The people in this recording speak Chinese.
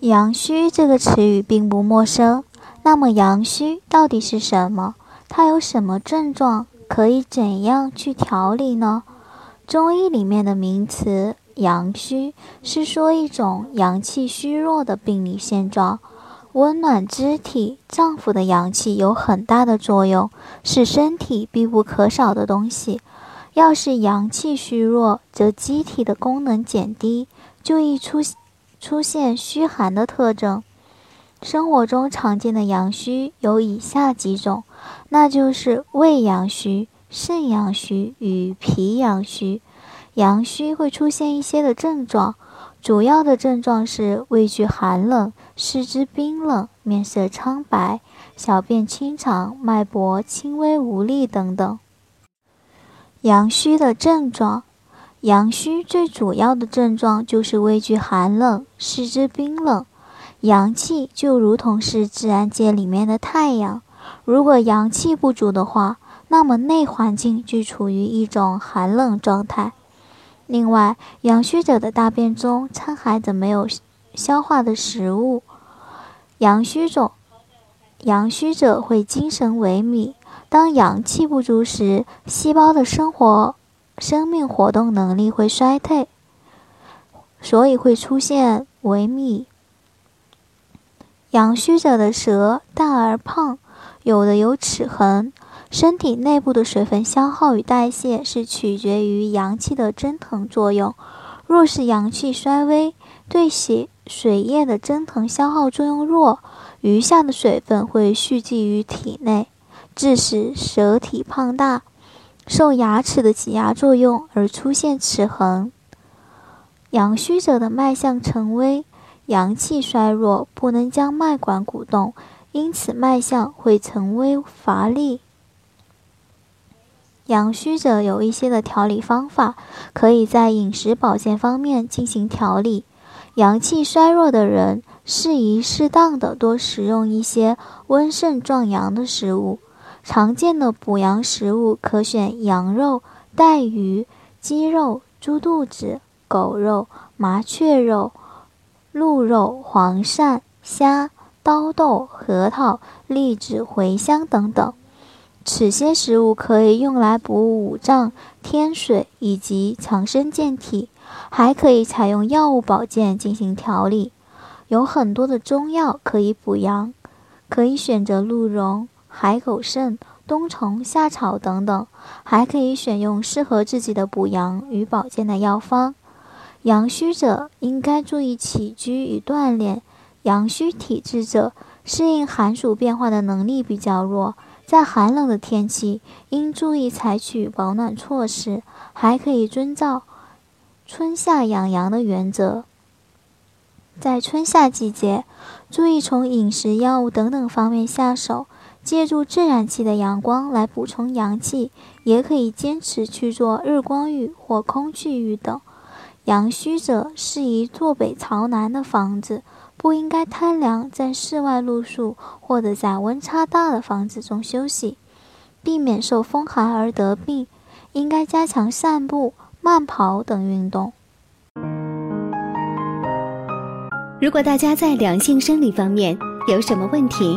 阳虚这个词语并不陌生，那么阳虚到底是什么？它有什么症状？可以怎样去调理呢？中医里面的名词“阳虚”是说一种阳气虚弱的病理现状。温暖肢体脏腑的阳气有很大的作用，是身体必不可少的东西。要是阳气虚弱，则机体的功能减低，就易出现。出现虚寒的特征，生活中常见的阳虚有以下几种，那就是胃阳虚、肾阳虚与脾阳虚。阳虚会出现一些的症状，主要的症状是畏惧寒冷、四肢冰冷、面色苍白、小便清长、脉搏轻微无力等等。阳虚的症状。阳虚最主要的症状就是畏惧寒冷、四肢冰冷。阳气就如同是自然界里面的太阳，如果阳气不足的话，那么内环境就处于一种寒冷状态。另外，阳虚者的大便中掺含着没有消化的食物，阳虚者阳虚者会精神萎靡。当阳气不足时，细胞的生活。生命活动能力会衰退，所以会出现萎靡。阳虚者的舌淡而胖，有的有齿痕。身体内部的水分消耗与代谢是取决于阳气的蒸腾作用。若是阳气衰微，对血水液的蒸腾消耗作用弱，余下的水分会蓄积于体内，致使舌体胖大。受牙齿的挤压作用而出现齿痕。阳虚者的脉象沉微，阳气衰弱，不能将脉管鼓动，因此脉象会沉微乏力。阳虚者有一些的调理方法，可以在饮食保健方面进行调理。阳气衰弱的人，适宜适当的多食用一些温肾壮阳的食物。常见的补阳食物可选羊肉、带鱼、鸡肉、猪肚子、狗肉、麻雀肉、鹿肉、黄鳝、虾、刀豆、核桃、栗子、茴香等等。此些食物可以用来补五脏、添水以及强身健体，还可以采用药物保健进行调理。有很多的中药可以补阳，可以选择鹿茸。海狗肾、冬虫夏草等等，还可以选用适合自己的补阳与保健的药方。阳虚者应该注意起居与锻炼。阳虚体质者适应寒暑变化的能力比较弱，在寒冷的天气应注意采取保暖措施，还可以遵照春夏养阳的原则。在春夏季节，注意从饮食、药物等等方面下手。借助自然气的阳光来补充阳气，也可以坚持去做日光浴或空气浴等。阳虚者适宜坐北朝南的房子，不应该贪凉，在室外露宿或者在温差大的房子中休息，避免受风寒而得病。应该加强散步、慢跑等运动。如果大家在两性生理方面有什么问题，